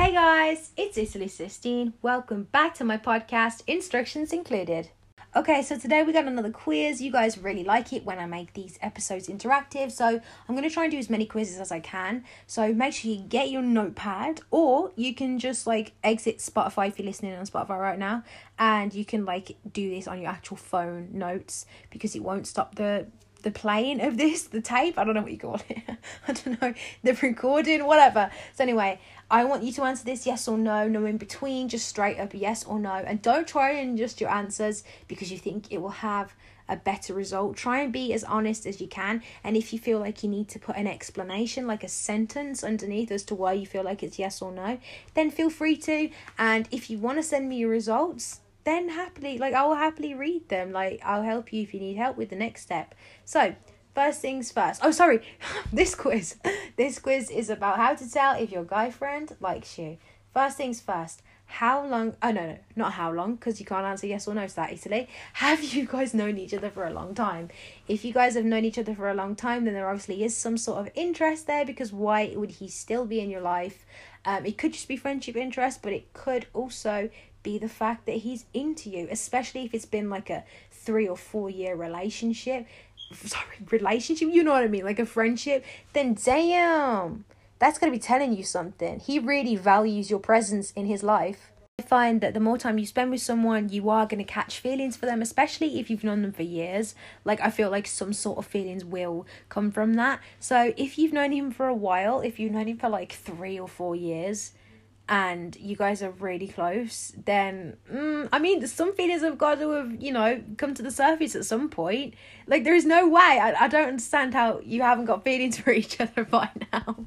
Hey guys, it's Italy Sistine. Welcome back to my podcast, Instructions Included. Okay, so today we got another quiz. You guys really like it when I make these episodes interactive, so I'm going to try and do as many quizzes as I can. So make sure you get your notepad, or you can just like exit Spotify if you're listening on Spotify right now, and you can like do this on your actual phone notes because it won't stop the the playing of this, the tape, I don't know what you call it. I don't know, the recording, whatever. So anyway, I want you to answer this yes or no, no in between, just straight up yes or no. And don't try and adjust your answers because you think it will have a better result. Try and be as honest as you can. And if you feel like you need to put an explanation, like a sentence underneath as to why you feel like it's yes or no, then feel free to. And if you want to send me your results, then happily like I will happily read them. Like I'll help you if you need help with the next step. So first things first. Oh sorry, this quiz. This quiz is about how to tell if your guy friend likes you. First things first. How long? Oh no, no, not how long, because you can't answer yes or no to that easily. Have you guys known each other for a long time? If you guys have known each other for a long time, then there obviously is some sort of interest there. Because why would he still be in your life? Um, it could just be friendship interest, but it could also be the fact that he's into you, especially if it's been like a three or four year relationship. Sorry, relationship, you know what I mean? Like a friendship, then damn, that's gonna be telling you something. He really values your presence in his life. I find that the more time you spend with someone, you are going to catch feelings for them, especially if you've known them for years. Like, I feel like some sort of feelings will come from that. So, if you've known him for a while, if you've known him for like three or four years, and you guys are really close, then mm, I mean, some feelings have got to have you know come to the surface at some point. Like there is no way. I I don't understand how you haven't got feelings for each other by now.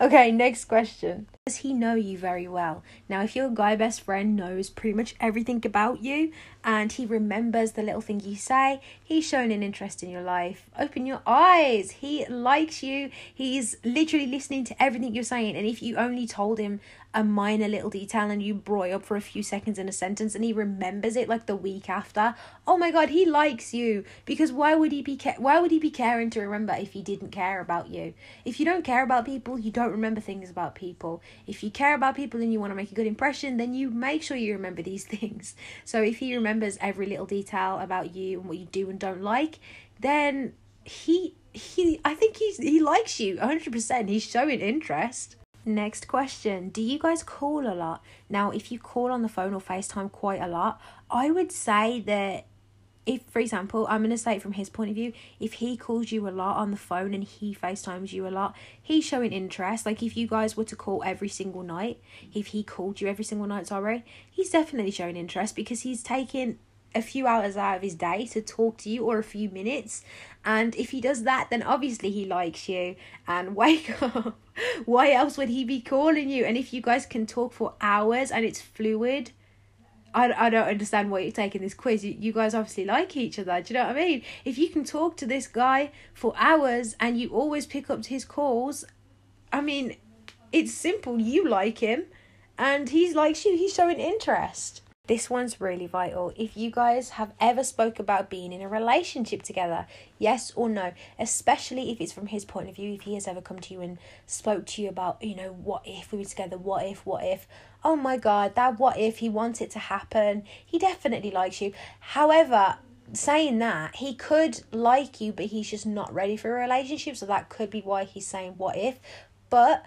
okay, next question. Does he know you very well? Now, if your guy best friend knows pretty much everything about you and he remembers the little thing you say, he's shown an interest in your life. Open your eyes. He likes you. He's literally listening to everything you're saying. And if you only told him a minor little detail and you brought up for a few seconds in a sentence and he remembers it like the week after, oh my god, he likes you. Because why would he be ca- why would he be caring to remember if he didn't care about you? If you don't care about people, you don't remember things about people if you care about people and you want to make a good impression, then you make sure you remember these things. So if he remembers every little detail about you and what you do and don't like, then he he I think he's he likes you 100%. He's showing interest. Next question. Do you guys call a lot? Now, if you call on the phone or FaceTime quite a lot, I would say that if for example i'm going to say it from his point of view if he calls you a lot on the phone and he facetimes you a lot he's showing interest. Like if you guys were to call every single night if he called you every single night sorry he's definitely showing interest because he's taking a few hours out of his day to talk to you or a few minutes. And if he does that then obviously he likes you. And wake up. Why else would he be calling you? And if you guys can talk for hours and it's fluid I, I don't understand why you're taking this quiz. You, you guys obviously like each other. Do you know what I mean? If you can talk to this guy for hours and you always pick up his calls, I mean, it's simple. You like him and he likes you. He's showing interest. This one's really vital. If you guys have ever spoke about being in a relationship together, yes or no, especially if it's from his point of view, if he has ever come to you and spoke to you about, you know, what if we were together, what if, what if, oh my god, that what if he wants it to happen. He definitely likes you. However, saying that, he could like you, but he's just not ready for a relationship, so that could be why he's saying what if. But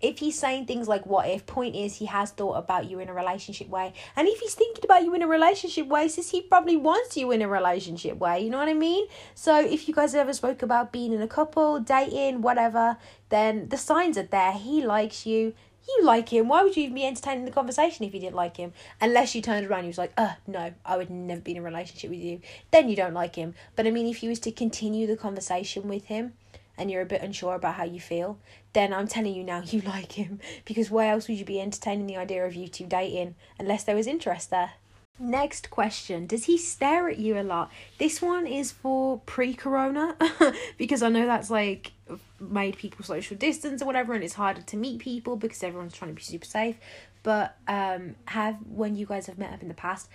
if he's saying things like what if? Point is he has thought about you in a relationship way. And if he's thinking about you in a relationship way says he probably wants you in a relationship way. You know what i mean? So if you guys ever spoke about being in a couple dating whatever then the signs are there. He likes you. You like him. Why would you even be entertaining the conversation if you didn't like him? Unless you turned around and he was like uh no i would never be in a relationship with you. Then you don't like him. But i mean if you was to continue the conversation with him and you're a bit unsure about how you feel, then I'm telling you now you like him because why else would you be entertaining the idea of you two dating unless there was interest there? Next question Does he stare at you a lot? This one is for pre corona because I know that's like made people social distance or whatever and it's harder to meet people because everyone's trying to be super safe. But um have when you guys have met up in the past,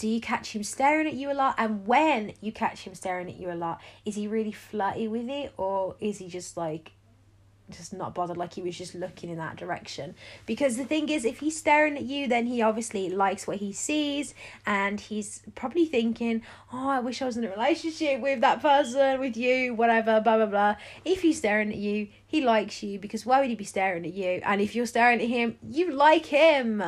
do you catch him staring at you a lot? And when you catch him staring at you a lot, is he really flirty with it? Or is he just like just not bothered? Like he was just looking in that direction? Because the thing is if he's staring at you then he obviously likes what he sees. And he's probably thinking oh i wish i was in a relationship with that person with you whatever blah blah blah. If he's staring at you he likes you because why would he be staring at you? And if you're staring at him you like him.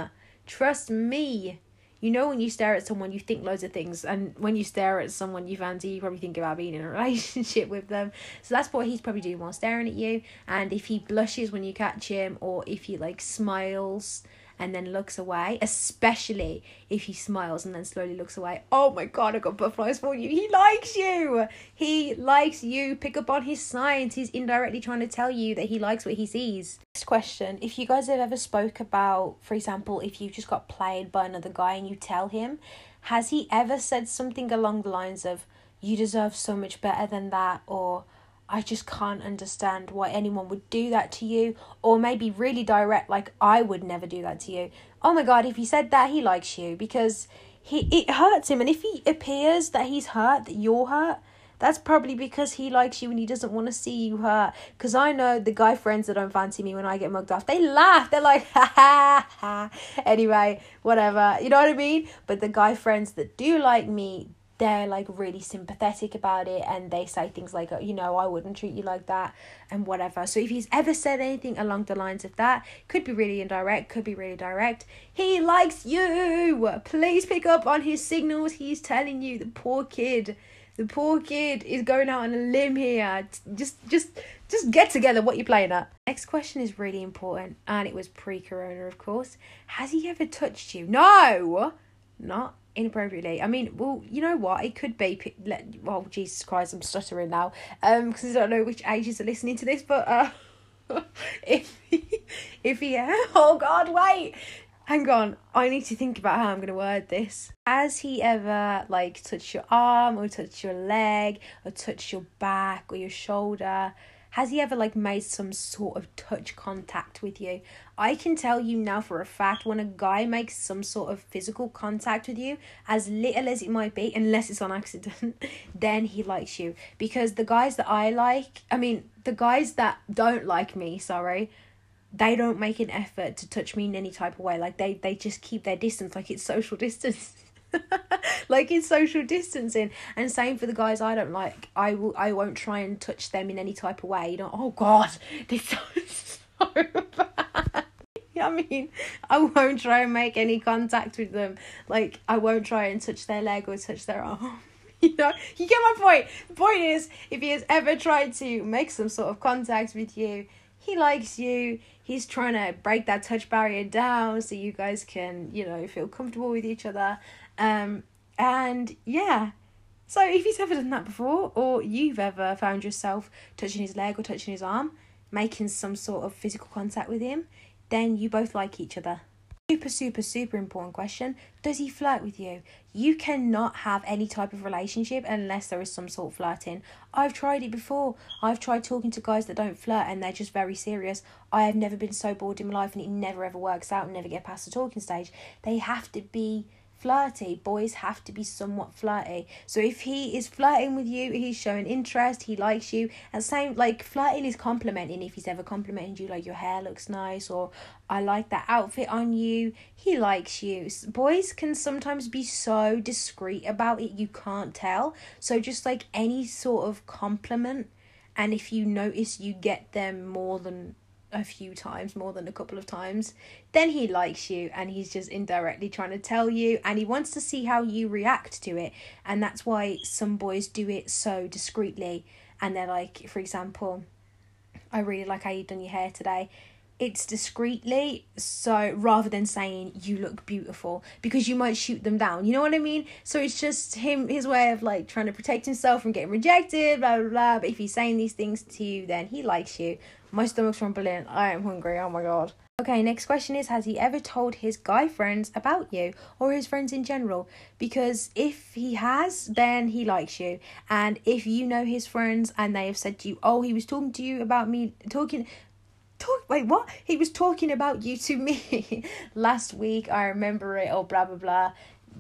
Trust me you know when you stare at someone you think loads of things and when you stare at someone you fancy you probably think about being in a relationship with them. So that's what he's probably doing while staring at you. And if he blushes when you catch him or if he like smiles and then looks away, especially if he smiles and then slowly looks away. Oh my god, I got butterflies for you. He likes you. He likes you. Pick up on his signs. He's indirectly trying to tell you that he likes what he sees. Next question. If you guys have ever spoke about, for example, if you just got played by another guy and you tell him, has he ever said something along the lines of, you deserve so much better than that, or I just can't understand why anyone would do that to you, or maybe really direct, like I would never do that to you. Oh my god, if he said that, he likes you because he it hurts him, and if he appears that he's hurt, that you're hurt, that's probably because he likes you and he doesn't want to see you hurt. Because I know the guy friends that don't fancy me when I get mugged off, they laugh. They're like, ha ha ha. Anyway, whatever. You know what I mean? But the guy friends that do like me, they're like really sympathetic about it and they say things like you know i wouldn't treat you like that and whatever. So if he's ever said anything along the lines of that could be really indirect could be really direct he likes you! Please pick up on his signals. He's telling you the poor kid. The poor kid is going out on a limb here. Just just just get together. What you're playing at? Next question is really important and it was pre-corona of course. Has he ever touched you? No! Not inappropriately. I mean, well, you know what? It could be. Well, Jesus Christ, I'm stuttering now. Um, because I don't know which ages are listening to this, but uh, if if he, oh God, wait, hang on. I need to think about how I'm gonna word this. Has he ever like touched your arm or touched your leg or touched your back or your shoulder? Has he ever like made some sort of touch contact with you? I can tell you now for a fact when a guy makes some sort of physical contact with you, as little as it might be, unless it's on accident, then he likes you. Because the guys that I like, I mean, the guys that don't like me, sorry, they don't make an effort to touch me in any type of way. Like they they just keep their distance, like it's social distance. like in social distancing and same for the guys i don't like i will i won't try and touch them in any type of way you know oh god this sounds so bad I mean, I won't try and make any contact with them. Like, I won't try and touch their leg or touch their arm. You know, you get my point. The point is, if he has ever tried to make some sort of contact with you, he likes you. He's trying to break that touch barrier down so you guys can, you know, feel comfortable with each other. Um, and yeah, so if he's ever done that before, or you've ever found yourself touching his leg or touching his arm, making some sort of physical contact with him, then you both like each other. Super, super, super important question. Does he flirt with you? You cannot have any type of relationship unless there is some sort of flirting. I've tried it before. I've tried talking to guys that don't flirt and they're just very serious. I have never been so bored in my life and it never ever works out and never get past the talking stage. They have to be flirty. Boys have to be somewhat flirty. So if he is flirting with you, he's showing interest, he likes you. And same like flirting is complimenting if he's ever complimented you like your hair looks nice or I like that outfit on you. He likes you. Boys can sometimes be so discreet about it you can't tell. So just like any sort of compliment and if you notice you get them more than a few times, more than a couple of times, then he likes you and he's just indirectly trying to tell you and he wants to see how you react to it. And that's why some boys do it so discreetly and they're like, for example, I really like how you've done your hair today. It's discreetly, so rather than saying you look beautiful, because you might shoot them down, you know what I mean? So it's just him, his way of like trying to protect himself from getting rejected, blah blah blah. But if he's saying these things to you, then he likes you my stomach's rumbling. I am hungry. Oh my god. Okay, next question is Has he ever told his guy friends about you or his friends in general? Because if he has, then he likes you. And if you know his friends and they have said to you, Oh, he was talking to you about me, talking. Talk, wait, what? He was talking about you to me last week. I remember it, or blah, blah, blah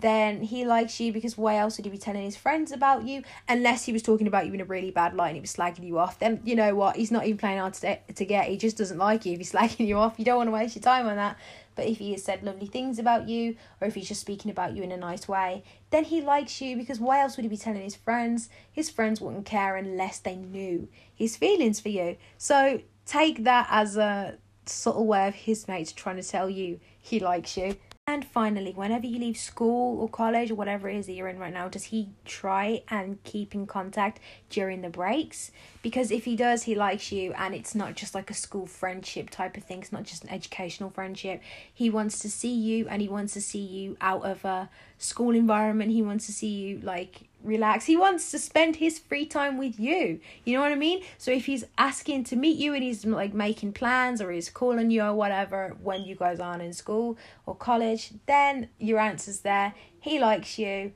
then he likes you because why else would he be telling his friends about you? Unless he was talking about you in a really bad light and he was slagging you off. Then you know what? He's not even playing hard to, to get. He just doesn't like you. If he's slagging you off, you don't want to waste your time on that. But if he has said lovely things about you, or if he's just speaking about you in a nice way, then he likes you because why else would he be telling his friends? His friends wouldn't care unless they knew his feelings for you. So take that as a subtle way of his mates trying to tell you he likes you. And finally, whenever you leave school or college or whatever it is that you're in right now, does he try and keep in contact during the breaks? Because if he does, he likes you, and it's not just like a school friendship type of thing, it's not just an educational friendship. He wants to see you, and he wants to see you out of a school environment. He wants to see you like relax. He wants to spend his free time with you. You know what I mean? So if he's asking to meet you and he's like making plans or he's calling you or whatever when you guys aren't in school or college, then your answer's there. He likes you.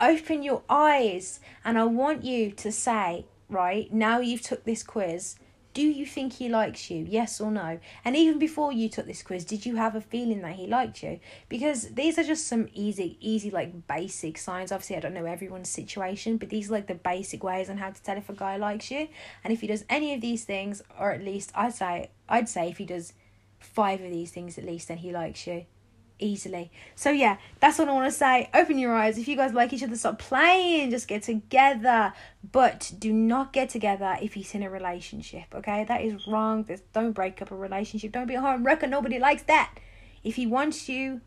Open your eyes and I want you to say, right, now you've took this quiz, do you think he likes you? Yes or no? And even before you took this quiz, did you have a feeling that he liked you? Because these are just some easy, easy, like basic signs. Obviously, I don't know everyone's situation, but these are like the basic ways on how to tell if a guy likes you. And if he does any of these things, or at least I'd say, I'd say if he does five of these things at least, then he likes you easily. So yeah, that's what I want to say. Open your eyes. If you guys like each other, stop playing. Just get together. But do not get together if he's in a relationship. Okay, that is wrong. There's, don't break up a relationship. Don't be a home wrecker. Nobody likes that. If he wants you,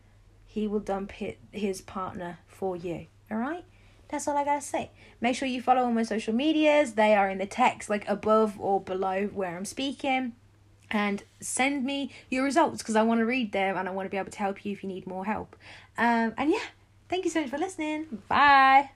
he will dump his partner for you. All right. That's all I gotta say. Make sure you follow all my social medias. They are in the text, like above or below where I'm speaking and send me your results because I want to read them and I want to be able to help you if you need more help. Um, and yeah, thank you so much for listening. Bye.